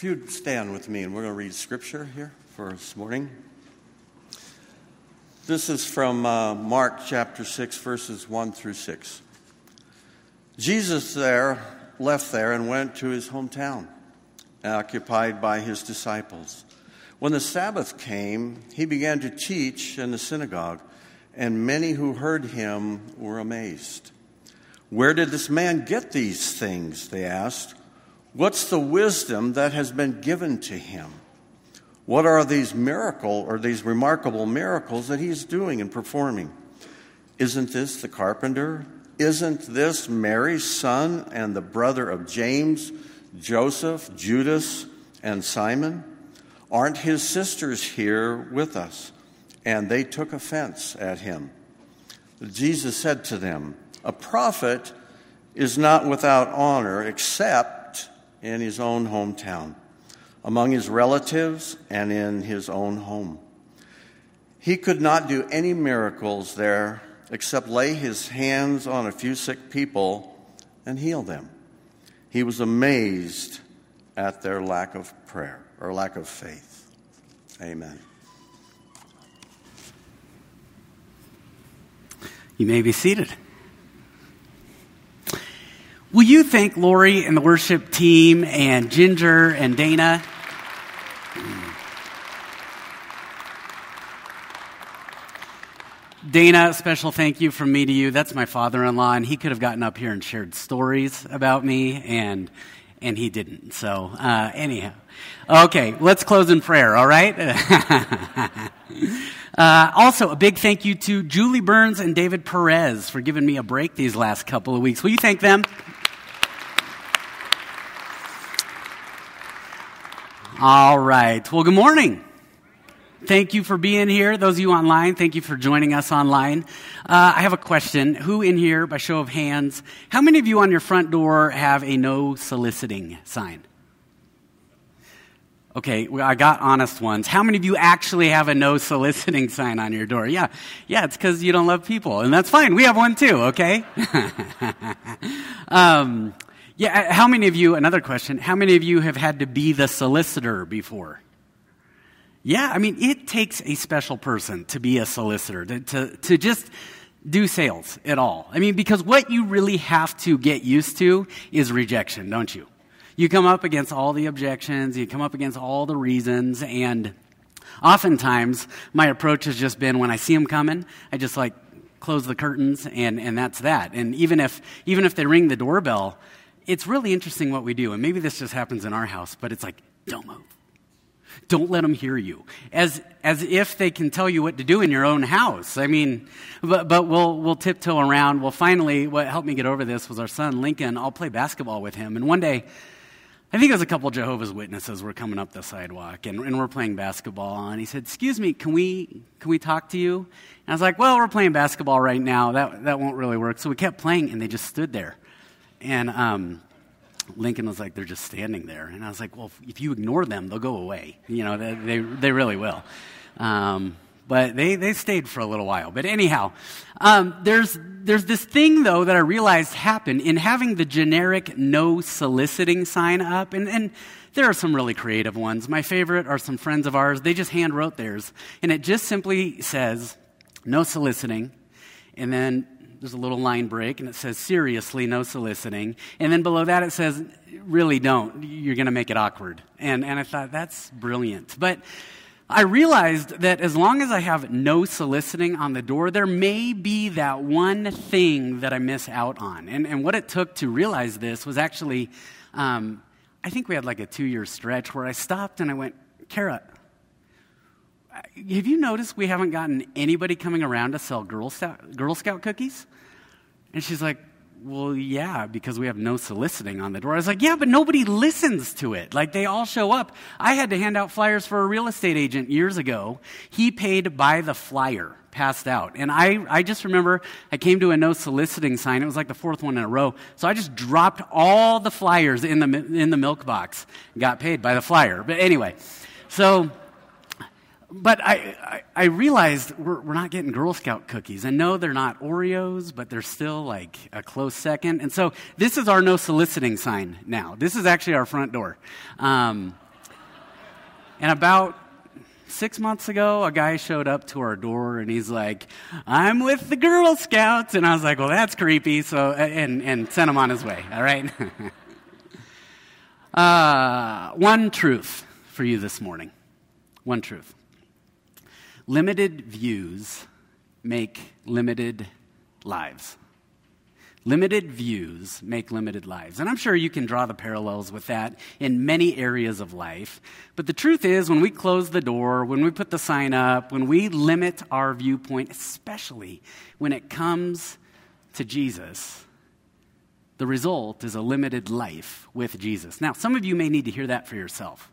If you'd stand with me, and we're going to read scripture here for this morning. This is from uh, Mark chapter 6, verses 1 through 6. Jesus there left there and went to his hometown, occupied by his disciples. When the Sabbath came, he began to teach in the synagogue, and many who heard him were amazed. Where did this man get these things? They asked. What's the wisdom that has been given to him? What are these miracle or these remarkable miracles that he's doing and performing? Isn't this the carpenter? Isn't this Mary's son and the brother of James, Joseph, Judas, and Simon? Aren't his sisters here with us? And they took offense at him. Jesus said to them, A prophet is not without honor except in his own hometown, among his relatives, and in his own home. He could not do any miracles there except lay his hands on a few sick people and heal them. He was amazed at their lack of prayer or lack of faith. Amen. You may be seated. Will you thank Lori and the worship team and Ginger and Dana? Dana, special thank you from me to you. That's my father in law, and he could have gotten up here and shared stories about me, and, and he didn't. So, uh, anyhow. Okay, let's close in prayer, all right? uh, also, a big thank you to Julie Burns and David Perez for giving me a break these last couple of weeks. Will you thank them? All right. Well, good morning. Thank you for being here. Those of you online, thank you for joining us online. Uh, I have a question. Who in here, by show of hands, how many of you on your front door have a no soliciting sign? Okay, well, I got honest ones. How many of you actually have a no soliciting sign on your door? Yeah, yeah, it's because you don't love people, and that's fine. We have one too, okay? um, yeah, uh, how many of you, another question, how many of you have had to be the solicitor before? Yeah, I mean, it takes a special person to be a solicitor, to, to, to just do sales at all. I mean, because what you really have to get used to is rejection, don't you? You come up against all the objections, you come up against all the reasons, and oftentimes my approach has just been when I see them coming, I just like close the curtains and, and that's that. And even if, even if they ring the doorbell, it's really interesting what we do, and maybe this just happens in our house, but it's like, don't move. Don't let them hear you. As, as if they can tell you what to do in your own house. I mean, but, but we'll, we'll tiptoe around. Well, finally, what helped me get over this was our son, Lincoln. I'll play basketball with him. And one day, I think it was a couple Jehovah's Witnesses were coming up the sidewalk, and, and we're playing basketball. And he said, Excuse me, can we, can we talk to you? And I was like, Well, we're playing basketball right now. That, that won't really work. So we kept playing, and they just stood there. And um, Lincoln was like, they're just standing there. And I was like, well, if you ignore them, they'll go away. You know, they, they, they really will. Um, but they, they stayed for a little while. But anyhow, um, there's, there's this thing, though, that I realized happened in having the generic no soliciting sign up. And, and there are some really creative ones. My favorite are some friends of ours. They just hand wrote theirs. And it just simply says, no soliciting. And then there's a little line break and it says seriously no soliciting. And then below that it says really don't. You're going to make it awkward. And, and i thought that's brilliant. But i realized that as long as i have no soliciting on the door there may be that one thing that i miss out on. And, and what it took to realize this was actually um, i think we had like a two year stretch where i stopped and i went kara have you noticed we haven't gotten anybody coming around to sell Girl Scout, Girl Scout cookies? And she's like, well, yeah, because we have no soliciting on the door. I was like, yeah, but nobody listens to it. Like, they all show up. I had to hand out flyers for a real estate agent years ago. He paid by the flyer, passed out. And I, I just remember I came to a no soliciting sign. It was like the fourth one in a row. So I just dropped all the flyers in the, in the milk box, got paid by the flyer. But anyway, so but I, I, I realized we're, we're, not getting Girl Scout cookies. And no, they're not Oreos, but they're still like a close second. And so this is our no soliciting sign now. This is actually our front door. Um, And about six months ago, a guy showed up to our door and he's like, I'm with the Girl Scouts. And I was like, well, that's creepy. So, and, and sent him on his way. All right. uh, one truth for you this morning. One truth. Limited views make limited lives. Limited views make limited lives. And I'm sure you can draw the parallels with that in many areas of life. But the truth is, when we close the door, when we put the sign up, when we limit our viewpoint, especially when it comes to Jesus, the result is a limited life with Jesus. Now, some of you may need to hear that for yourself.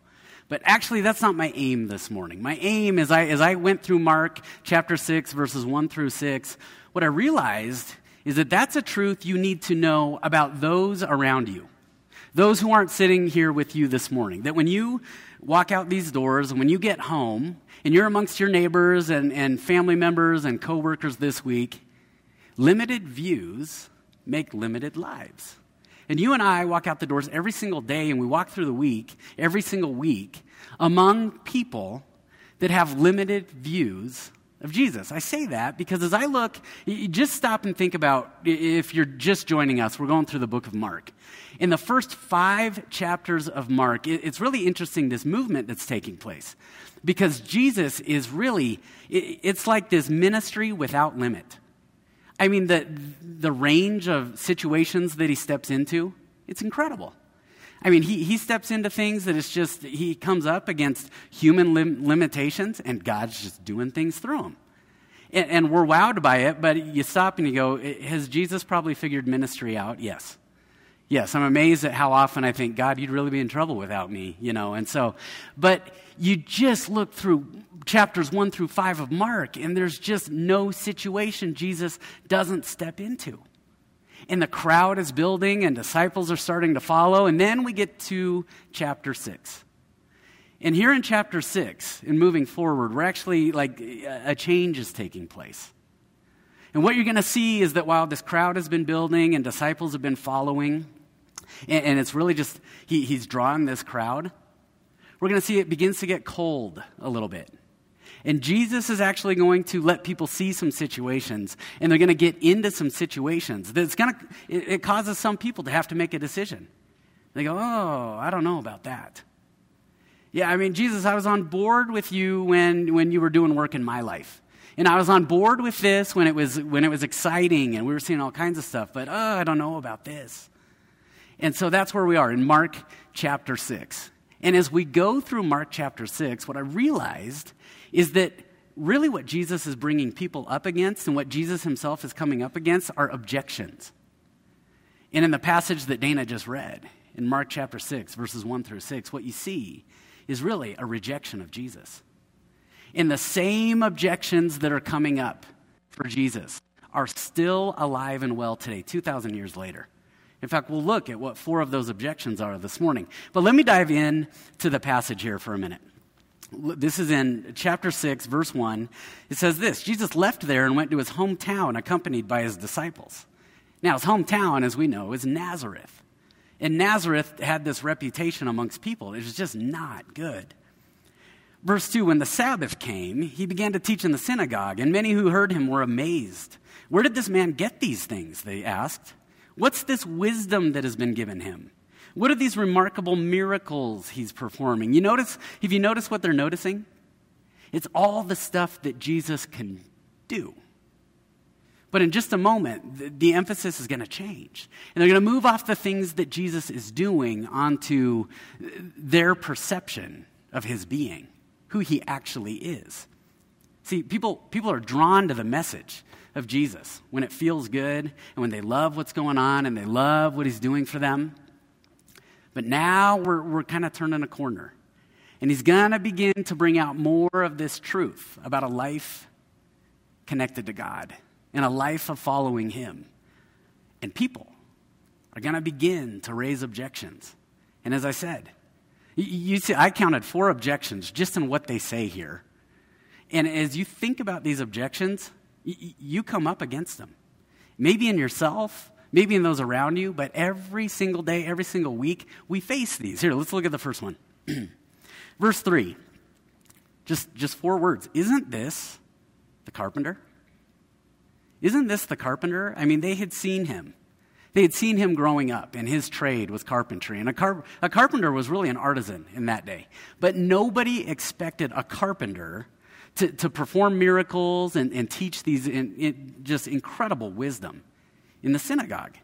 But actually, that's not my aim this morning. My aim, as I, as I went through Mark chapter 6, verses 1 through 6, what I realized is that that's a truth you need to know about those around you, those who aren't sitting here with you this morning. That when you walk out these doors and when you get home and you're amongst your neighbors and, and family members and coworkers this week, limited views make limited lives. And you and I walk out the doors every single day and we walk through the week, every single week, among people that have limited views of Jesus. I say that because as I look, you just stop and think about if you're just joining us, we're going through the book of Mark. In the first five chapters of Mark, it's really interesting this movement that's taking place because Jesus is really, it's like this ministry without limit. I mean, the, the range of situations that he steps into, it's incredible. I mean, he, he steps into things that it's just, he comes up against human lim- limitations, and God's just doing things through him. And, and, we're wowed by it, but you stop and you go, has Jesus probably figured ministry out? Yes. Yes, I'm amazed at how often I think, God, you'd really be in trouble without me, you know. And so, but you just look through chapters one through five of Mark, and there's just no situation Jesus doesn't step into and the crowd is building and disciples are starting to follow. And then we get to chapter 6. And here in chapter 6, in moving forward, we're actually like a change is taking place. And what you're going to see is that while this crowd has been building and disciples have been following, and, and it's really just, he, he's drawn this crowd, we're going to see it begins to get cold a little bit. And Jesus is actually going to let people see some situations, and they're going to get into some situations. That's going to, it, it causes some people to have to make a decision. They go, Oh, I don't know about that. Yeah, I mean, Jesus, I was on board with you when, when you were doing work in my life. And I was on board with this when it was, when it was exciting and we were seeing all kinds of stuff, but oh, I don't know about this. And so that's where we are in Mark chapter 6. And as we go through Mark chapter 6, what I realized is that really what Jesus is bringing people up against and what Jesus himself is coming up against are objections. And in the passage that Dana just read, in Mark chapter 6, verses 1 through 6, what you see is really a rejection of Jesus. And the same objections that are coming up for Jesus are still alive and well today, 2,000 years later. In fact, we'll look at what four of those objections are this morning. But let me dive in to the passage here for a minute. This is in chapter 6, verse 1. It says this Jesus left there and went to his hometown, accompanied by his disciples. Now, his hometown, as we know, is Nazareth. And Nazareth had this reputation amongst people. It was just not good. Verse 2 When the Sabbath came, he began to teach in the synagogue, and many who heard him were amazed. Where did this man get these things? They asked. What's this wisdom that has been given him? What are these remarkable miracles he's performing? You notice, if you noticed what they're noticing? It's all the stuff that Jesus can do. But in just a moment, the, the emphasis is going to change. And they're going to move off the things that Jesus is doing onto their perception of his being, who he actually is. See, people, people are drawn to the message of Jesus when it feels good and when they love what's going on and they love what he's doing for them. But now we're, we're kind of turning a corner. And he's going to begin to bring out more of this truth about a life connected to God and a life of following him. And people are going to begin to raise objections. And as I said, you, you see, I counted four objections just in what they say here. And as you think about these objections, you, you come up against them. Maybe in yourself, maybe in those around you, but every single day, every single week, we face these. Here, let's look at the first one. Verse 3 Just, just four words. Isn't this the carpenter? Isn't this the carpenter? I mean, they had seen him. They had seen him growing up, and his trade was carpentry. And a, car- a carpenter was really an artisan in that day. But nobody expected a carpenter to, to perform miracles and, and teach these in, in just incredible wisdom in the synagogue.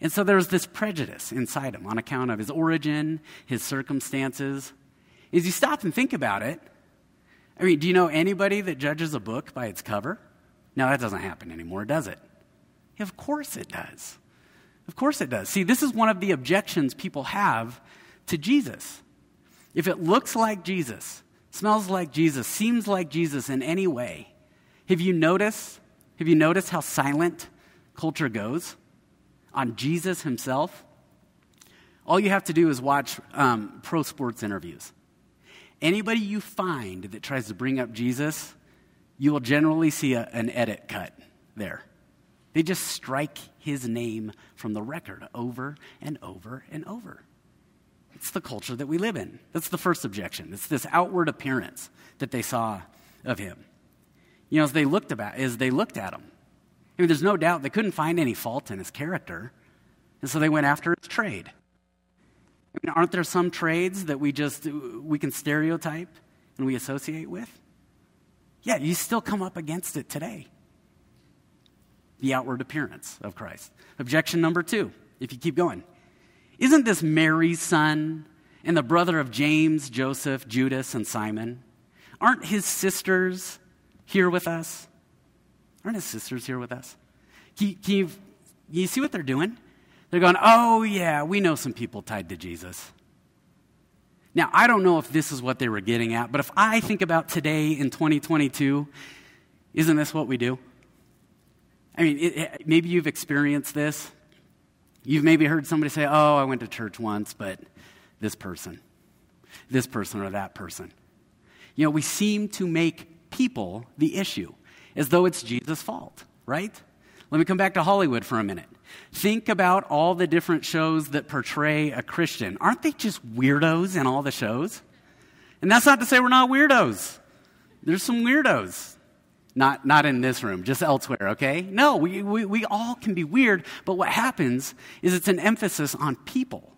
And so there was this prejudice inside him on account of his origin, his circumstances. As you stop and think about it, I mean, do you know anybody that judges a book by its cover? No, that doesn't happen anymore, does it? Of course it does. Of course it does. See, this is one of the objections people have to Jesus. If it looks like Jesus, smells like Jesus, seems like Jesus in any way, have you noticed? Have you noticed how silent culture goes on Jesus himself? All you have to do is watch um, pro sports interviews. Anybody you find that tries to bring up Jesus, you will generally see a, an edit cut there. They just strike his name from the record over and over and over. It's the culture that we live in. That's the first objection. It's this outward appearance that they saw of him. You know, as they looked about, as they looked at him, I mean, there's no doubt they couldn't find any fault in his character, and so they went after his trade. I mean, aren't there some trades that we just we can stereotype and we associate with? Yeah, you still come up against it today. The outward appearance of Christ. Objection number two, if you keep going. Isn't this Mary's son and the brother of James, Joseph, Judas, and Simon? Aren't his sisters here with us? Aren't his sisters here with us? Can you, can you, see what they're doing? They're going, oh, yeah, we know some people tied to Jesus. Now, I don't know if this is what they were getting at, but if I think about today in 2022, isn't this what we do? I mean, it, maybe you've experienced this. You've maybe heard somebody say, Oh, I went to church once, but this person, this person, or that person. You know, we seem to make people the issue as though it's Jesus' fault, right? Let me come back to Hollywood for a minute. Think about all the different shows that portray a Christian. Aren't they just weirdos in all the shows? And that's not to say we're not weirdos. There's some weirdos. Not, not in this room, just elsewhere, okay? No, we, we, we all can be weird, but what happens is it's an emphasis on people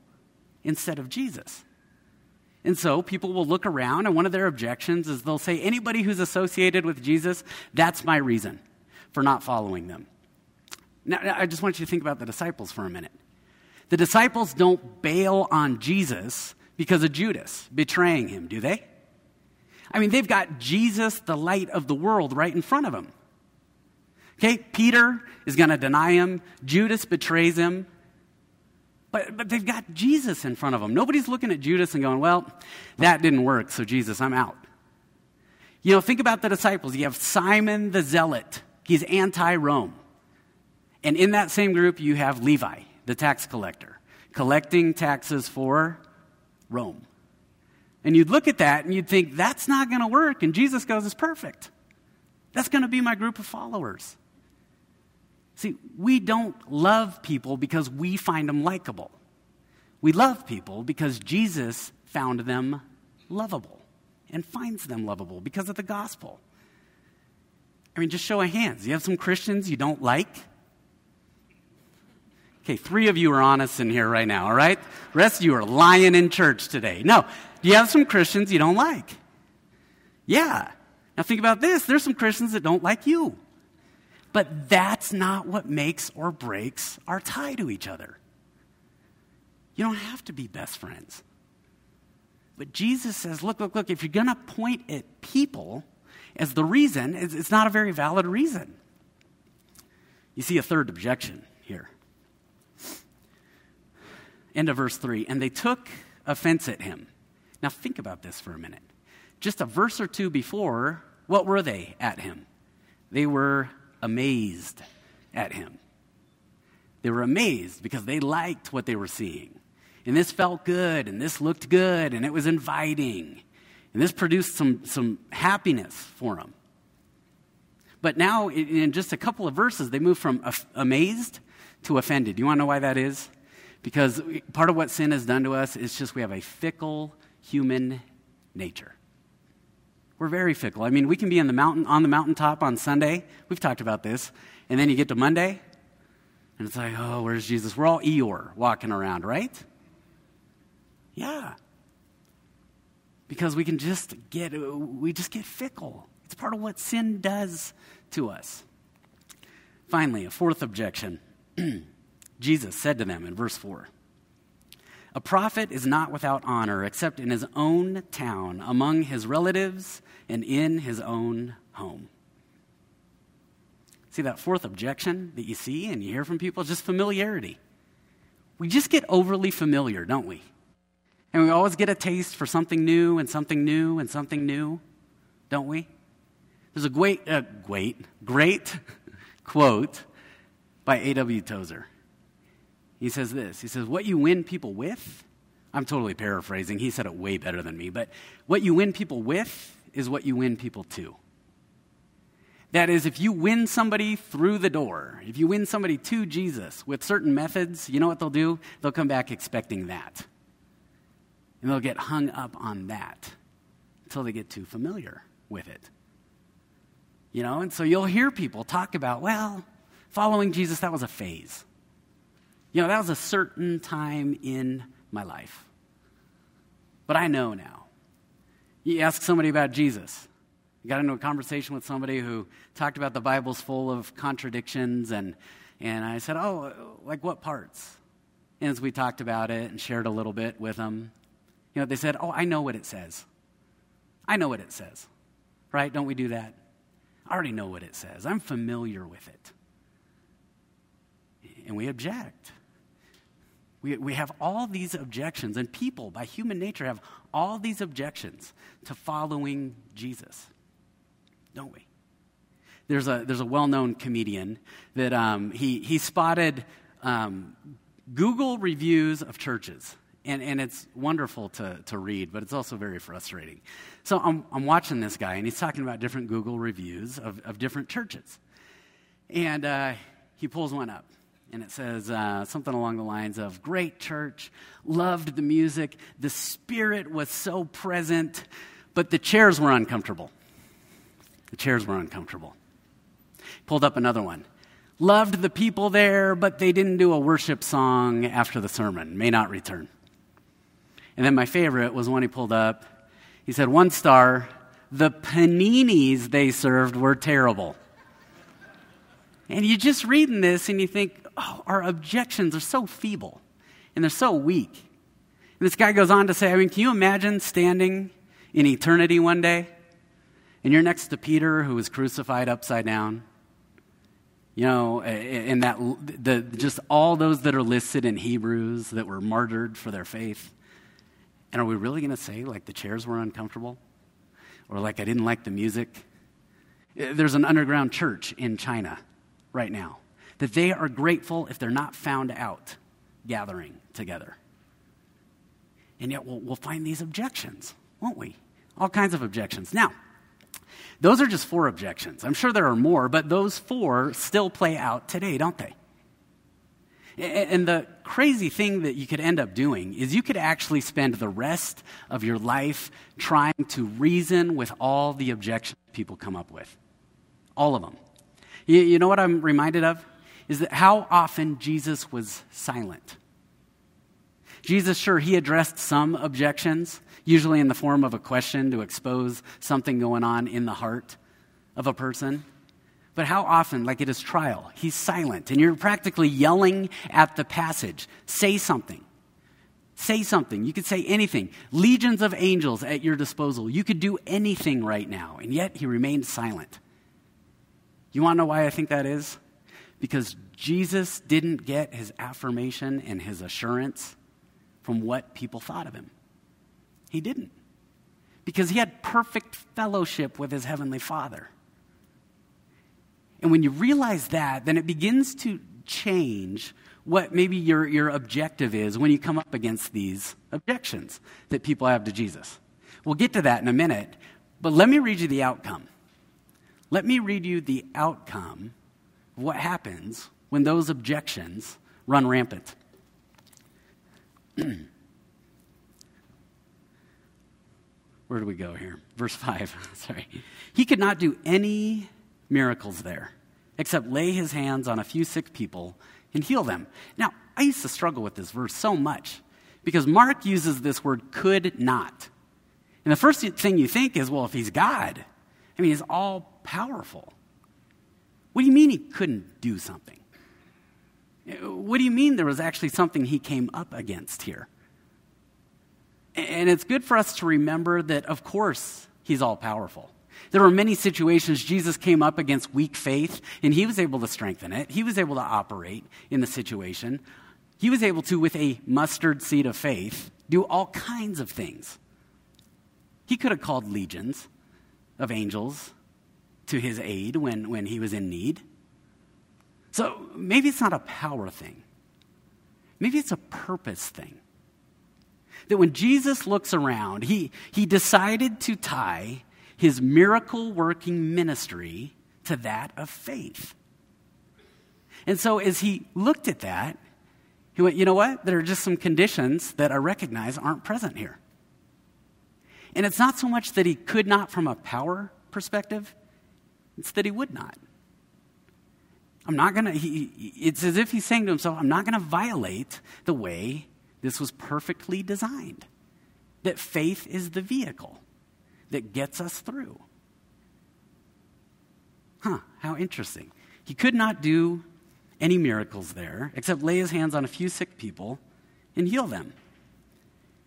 instead of Jesus. And so people will look around, and one of their objections is they'll say, anybody who's associated with Jesus, that's my reason for not following them. Now, I just want you to think about the disciples for a minute. The disciples don't bail on Jesus because of Judas betraying him, do they? I mean, they've got Jesus, the light of the world, right in front of them. Okay, Peter is going to deny him, Judas betrays him, but, but they've got Jesus in front of them. Nobody's looking at Judas and going, well, that didn't work, so Jesus, I'm out. You know, think about the disciples. You have Simon the Zealot, he's anti Rome. And in that same group, you have Levi, the tax collector, collecting taxes for Rome. And you'd look at that and you'd think, that's not going to work. And Jesus goes, it's perfect. That's going to be my group of followers. See, we don't love people because we find them likable. We love people because Jesus found them lovable and finds them lovable because of the gospel. I mean, just show of hands. You have some Christians you don't like? Okay, three of you are honest in here right now, all right? The rest of you are lying in church today. No, you have some Christians you don't like. Yeah. Now think about this there's some Christians that don't like you. But that's not what makes or breaks our tie to each other. You don't have to be best friends. But Jesus says, look, look, look, if you're going to point at people as the reason, it's not a very valid reason. You see a third objection here. End of verse 3. And they took offense at him. Now, think about this for a minute. Just a verse or two before, what were they at him? They were amazed at him. They were amazed because they liked what they were seeing. And this felt good, and this looked good, and it was inviting. And this produced some, some happiness for them. But now, in just a couple of verses, they move from amazed to offended. You want to know why that is? Because part of what sin has done to us is just we have a fickle human nature. We're very fickle. I mean, we can be in the mountain, on the mountaintop on Sunday. We've talked about this. And then you get to Monday, and it's like, oh, where's Jesus? We're all Eeyore walking around, right? Yeah. Because we can just get, we just get fickle. It's part of what sin does to us. Finally, a fourth objection. Jesus said to them in verse 4 A prophet is not without honor except in his own town, among his relatives, and in his own home. See that fourth objection that you see and you hear from people? Just familiarity. We just get overly familiar, don't we? And we always get a taste for something new and something new and something new, don't we? There's a great, uh, great, great quote by A.W. Tozer. He says this He says, What you win people with, I'm totally paraphrasing. He said it way better than me, but what you win people with is what you win people to. That is, if you win somebody through the door, if you win somebody to Jesus with certain methods, you know what they'll do? They'll come back expecting that. And they'll get hung up on that until they get too familiar with it. You know, and so you'll hear people talk about, well, following Jesus, that was a phase. You know, that was a certain time in my life. But I know now. You ask somebody about Jesus. You got into a conversation with somebody who talked about the Bible's full of contradictions, and, and I said, Oh, like what parts? And as we talked about it and shared a little bit with them, you know, they said, Oh, I know what it says. I know what it says. Right? Don't we do that? I already know what it says. I'm familiar with it. And we object. We, we have all these objections, and people, by human nature, have all these objections to following Jesus, don't we? There's a, there's a well known comedian that um, he, he spotted um, Google reviews of churches. And, and it's wonderful to, to read, but it's also very frustrating. So I'm, I'm watching this guy, and he's talking about different Google reviews of, of different churches. And uh, he pulls one up, and it says uh, something along the lines of Great church, loved the music, the spirit was so present, but the chairs were uncomfortable. The chairs were uncomfortable. Pulled up another one. Loved the people there, but they didn't do a worship song after the sermon. May not return. And then my favorite was one he pulled up. He said, one star, the paninis they served were terrible. And you're just reading this and you think, oh, our objections are so feeble and they're so weak. And this guy goes on to say, I mean, can you imagine standing in eternity one day and you're next to Peter who was crucified upside down? You know, and that the, just all those that are listed in Hebrews that were martyred for their faith. And are we really going to say, like, the chairs were uncomfortable? Or, like, I didn't like the music? Eh, there's an underground church in China right now that they are grateful if they're not found out gathering together. And yet we'll, we'll find these objections, won't we? All kinds of objections. Now, those are just four objections. I'm sure there are more, but those four still play out today, don't they? And the crazy thing that you could end up doing is you could actually spend the rest of your life trying to reason with all the objections people come up with. All of them. You, you know what I'm reminded of? Is that how often Jesus was silent. Jesus, sure, he addressed some objections, usually in the form of a question to expose something going on in the heart of a person. But how often, like at his trial, he's silent and you're practically yelling at the passage say something. Say something. You could say anything. Legions of angels at your disposal. You could do anything right now, and yet he remained silent. You want to know why I think that is? Because Jesus didn't get his affirmation and his assurance from what people thought of him. He didn't. Because he had perfect fellowship with his heavenly Father. And when you realize that, then it begins to change what maybe your, your objective is when you come up against these objections that people have to Jesus. We'll get to that in a minute, but let me read you the outcome. Let me read you the outcome what happens when those objections run rampant. where do we go here? Verse 5. Sorry. He could not do any miracles there except lay his hands on a few sick people and heal them. Now, I used to struggle with this verse so much because Mark uses this word could not. And the first thing you think is, well, if he's God, I mean, he's all powerful. What do you mean he couldn't do something? What do you mean there was actually something he came up against here? And it's good for us to remember that, of course, he's all powerful. There were many situations Jesus came up against weak faith, and he was able to strengthen it. He was able to operate in the situation. He was able to, with a mustard seed of faith, do all kinds of things. He could have called legions of angels to his aid when, when he was in need. So maybe it's not a power thing, maybe it's a purpose thing that when Jesus looks around, he, he decided to tie his miracle working ministry to that of faith. And so as he looked at that, he went, you know what? There are just some conditions that I recognize aren't present here. And it's not so much that he could not from a power perspective, it's that he would not. I'm not going to, it's as if he's saying to himself, I'm not going to violate the way this was perfectly designed. That faith is the vehicle that gets us through. Huh, how interesting. He could not do any miracles there except lay his hands on a few sick people and heal them.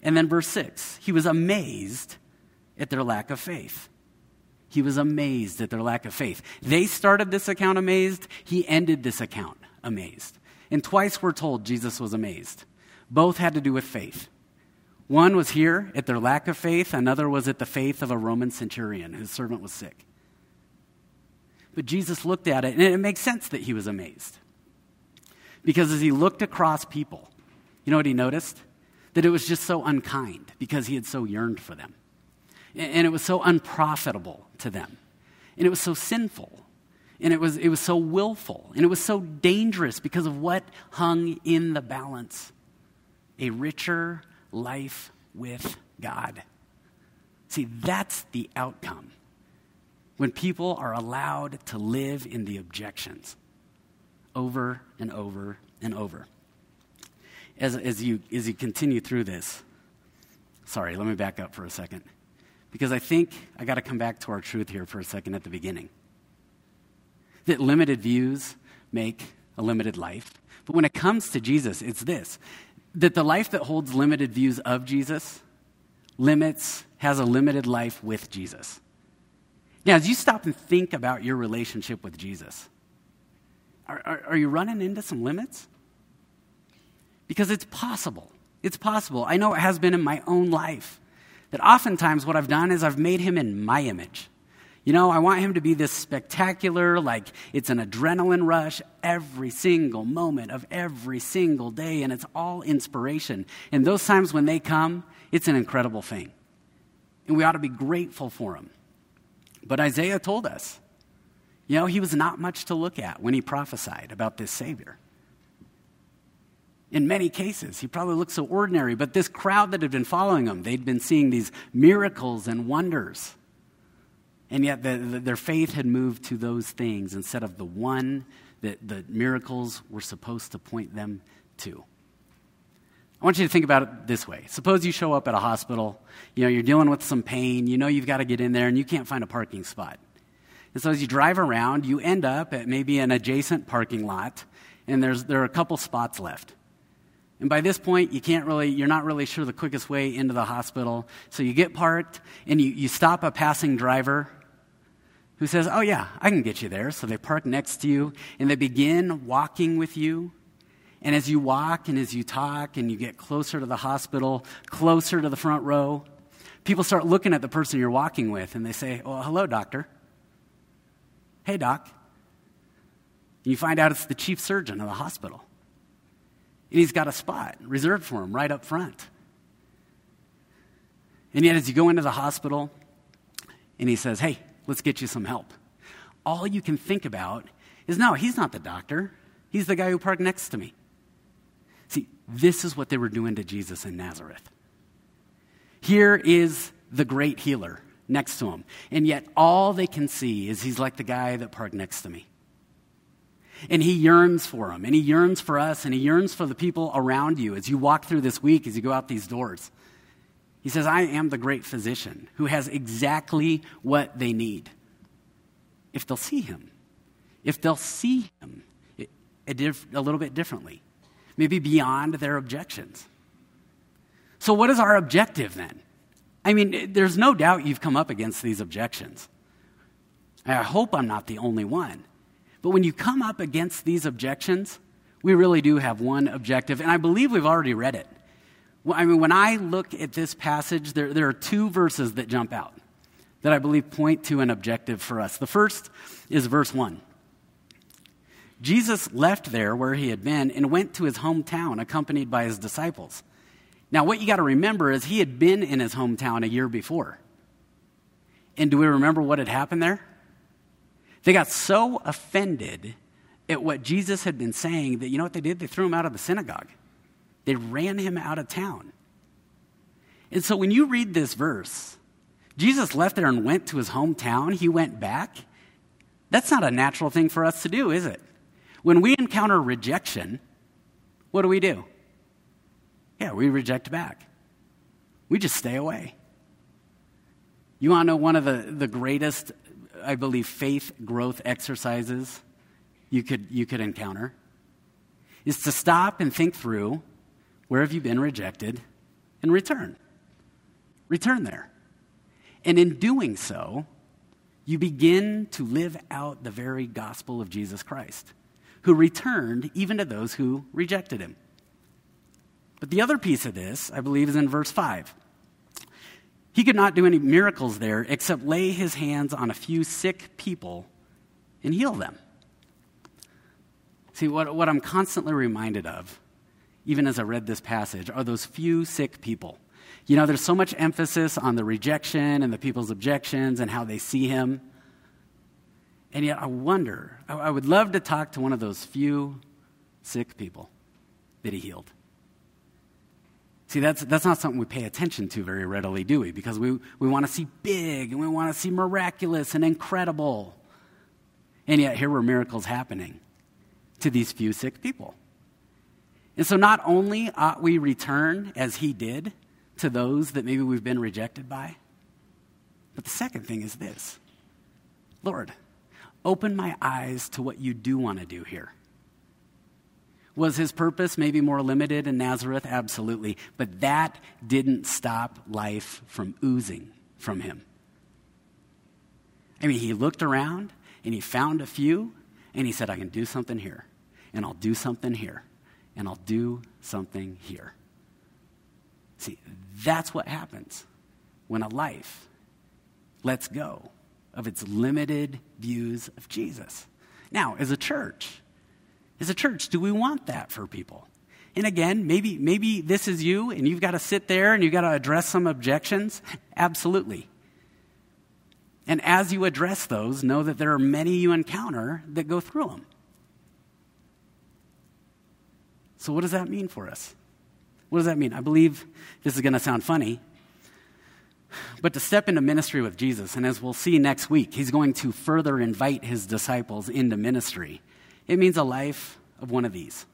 And then, verse 6 he was amazed at their lack of faith. He was amazed at their lack of faith. They started this account amazed, he ended this account amazed. And twice we're told Jesus was amazed. Both had to do with faith. One was here at their lack of faith, another was at the faith of a Roman centurion whose servant was sick. But Jesus looked at it, and it makes sense that he was amazed. Because as he looked across people, you know what he noticed? That it was just so unkind because he had so yearned for them. And it was so unprofitable to them. And it was so sinful. And it was, it was so willful. And it was so dangerous because of what hung in the balance a richer life with God. See, that's the outcome when people are allowed to live in the objections over and over and over. As, as, you, as you continue through this, sorry, let me back up for a second. Because I think I got to come back to our truth here for a second at the beginning. That limited views make a limited life. But when it comes to Jesus, it's this that the life that holds limited views of Jesus limits, has a limited life with Jesus. Now, as you stop and think about your relationship with Jesus, are, are, are, you running into some limits? Because it's possible. It's possible. I know it has been in my own life that oftentimes what I've done is I've made him in my image. You know, I want him to be this spectacular, like it's an adrenaline rush every single moment of every single day, and it's all inspiration. And those times when they come, it's an incredible thing. And we ought to be grateful for them. But Isaiah told us, you know, he was not much to look at when he prophesied about this Savior. In many cases, he probably looked so ordinary, but this crowd that had been following him, they'd been seeing these miracles and wonders. And yet the, the, their faith had moved to those things instead of the one that the miracles were supposed to point them to. I want you to think about it this way. Suppose you show up at a hospital, you know, you're dealing with some pain, you know you've got to get in there, and you can't find a parking spot. And so as you drive around, you end up at maybe an adjacent parking lot, and there's, there are a couple spots left. And by this point, you can't really, you're not really sure the quickest way into the hospital. So you get parked, and you, you stop a passing driver, who says, Oh, yeah, I can get you there. So they park next to you and they begin walking with you. And as you walk and as you talk and you get closer to the hospital, closer to the front row, people start looking at the person you're walking with and they say, Well, hello, doctor. Hey, doc. And you find out it's the chief surgeon of the hospital. And he's got a spot reserved for him right up front. And yet, as you go into the hospital, and he says, Hey, Let's get you some help. All you can think about is no, he's not the doctor. He's the guy who parked next to me. See, this is what they were doing to Jesus in Nazareth. Here is the great healer, next to him. And yet, all they can see is he's like the guy that parked next to me. And he yearns for them, and he yearns for us, and he yearns for the people around you as you walk through this week, as you go out these doors. He says, I am the great physician who has exactly what they need. If they'll see him, if they'll see him a, a little bit differently, maybe beyond their objections. So, what is our objective then? I mean, there's no doubt you've come up against these objections. I hope I'm not the only one. But when you come up against these objections, we really do have one objective, and I believe we've already read it. I mean, when I look at this passage, there, there are two verses that jump out that I believe point to an objective for us. The first is verse 1. Jesus left there where he had been and went to his hometown accompanied by his disciples. Now, what you got to remember is he had been in his hometown a year before. And do we remember what had happened there? They got so offended at what Jesus had been saying that you know what they did? They threw him out of the synagogue. They ran him out of town. And so when you read this verse, Jesus left there and went to his hometown. He went back. That's not a natural thing for us to do, is it? When we encounter rejection, what do we do? Yeah, we reject back. We just stay away. You want to know one of the, the greatest, I believe, faith growth exercises you could, you could encounter? Is to stop and think through where have you been rejected and return. Return there. And in doing so, you begin to live out the very gospel of Jesus Christ, who returned even to those who rejected him. But the other piece of this, I believe, is in verse 5. He could not do any miracles there except lay his hands on a few sick people and heal them. See, what, what I'm constantly reminded of, even as I read this passage, are those few sick people. You know, there's so much emphasis on the rejection and the people's objections and how they see him. And yet, I wonder, I, I would love to talk to one of those few sick people that he healed. See, that's, that's not something we pay attention to very readily, do we? Because we, we want to see big and we want to see miraculous and incredible. And yet, here were miracles happening to these few sick people. And so, not only ought we return as he did to those that maybe we've been rejected by, but the second thing is this Lord, open my eyes to what you do want to do here. Was his purpose maybe more limited in Nazareth? Absolutely. But that didn't stop life from oozing from him. I mean, he looked around and he found a few and he said, I can do something here, and I'll do something here, and I'll do something here. See, that's what happens when a life lets go of its limited views of Jesus. Now, as a church, as a church, do we want that for people? And again, maybe, maybe this is you and you've got to sit there and you've got to address some objections. Absolutely. And as you address those, know that there are many you encounter that go through them. So, what does that mean for us? What does that mean? I believe this is going to sound funny, but to step into ministry with Jesus, and as we'll see next week, he's going to further invite his disciples into ministry. It means a life of one of these.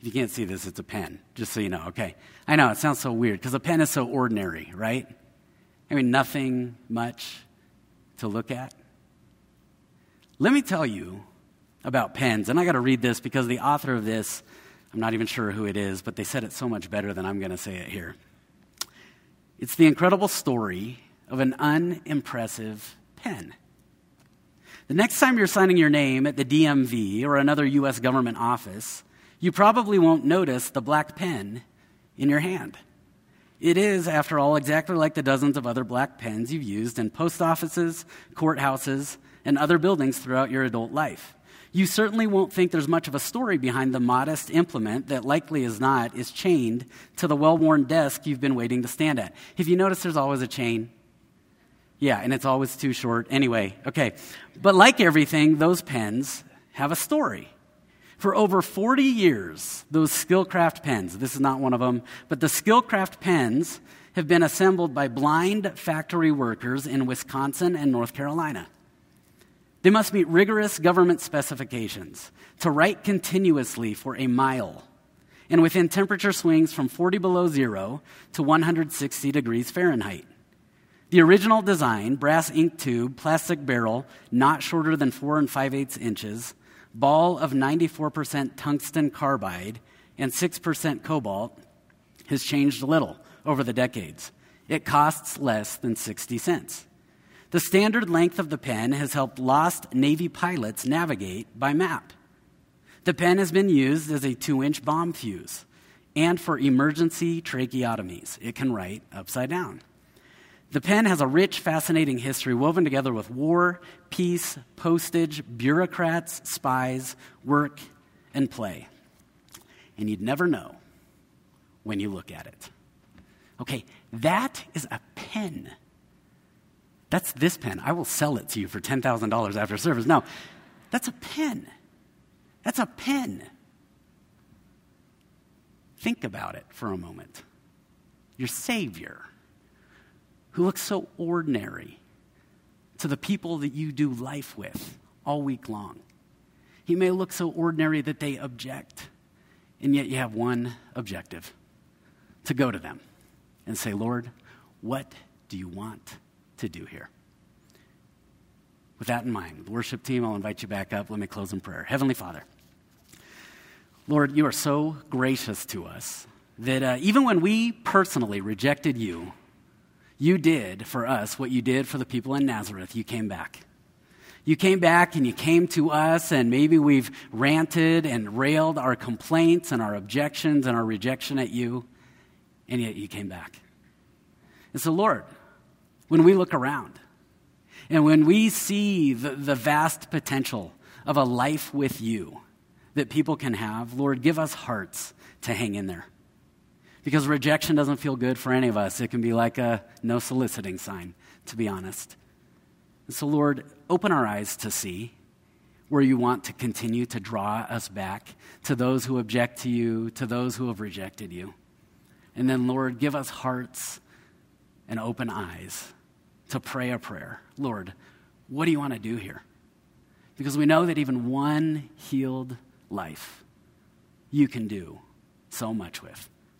If you can't see this, it's a pen, just so you know. Okay. I know, it sounds so weird because a pen is so ordinary, right? I mean, nothing much to look at. Let me tell you about pens, and I got to read this because the author of this, I'm not even sure who it is, but they said it so much better than I'm going to say it here. It's the incredible story of an unimpressive pen. The next time you're signing your name at the DMV or another U.S. government office, you probably won't notice the black pen in your hand. It is, after all, exactly like the dozens of other black pens you've used in post offices, courthouses, and other buildings throughout your adult life. You certainly won't think there's much of a story behind the modest implement that, likely as not, is chained to the well worn desk you've been waiting to stand at. If you notice, there's always a chain yeah, and it's always too short. Anyway, okay. But like everything, those pens have a story. For over 40 years, those Skilcraft pens, this is not one of them, but the Skilcraft pens have been assembled by blind factory workers in Wisconsin and North Carolina. They must meet rigorous government specifications to write continuously for a mile and within temperature swings from 40 below zero to 160 degrees Fahrenheit. The original design, brass ink tube, plastic barrel, not shorter than 4 and 5 eighths inches, ball of 94% tungsten carbide, and 6% cobalt, has changed little over the decades. It costs less than 60 cents. The standard length of the pen has helped lost Navy pilots navigate by map. The pen has been used as a two inch bomb fuse and for emergency tracheotomies. It can write upside down. The pen has a rich, fascinating history woven together with war, peace, postage, bureaucrats, spies, work, and play. And you'd never know when you look at it. Okay, that is a pen. That's this pen. I will sell it to you for $10,000 after service. No, that's a pen. That's a pen. Think about it for a moment. Your Savior, who looks so ordinary to the people that you do life with all week long. He may look so ordinary that they object, and yet you have one objective to go to them and say, Lord, what do you want to do here? With that in mind, the worship team, I'll invite you back up. Let me close in prayer. Heavenly Father, Lord, you are so gracious to us that uh, even when we personally rejected you, you did for us what you did for the people in Nazareth. You came back. You came back and you came to us, and maybe we've ranted and railed our complaints and our objections and our rejection at you, and yet you came back. And so, Lord, when we look around and when we see the, the vast potential of a life with you that people can have, Lord, give us hearts to hang in there. Because rejection doesn't feel good for any of us. It can be like a no soliciting sign, to be honest. So, Lord, open our eyes to see where you want to continue to draw us back to those who object to you, to those who have rejected you. And then, Lord, give us hearts and open eyes to pray a prayer. Lord, what do you want to do here? Because we know that even one healed life you can do so much with.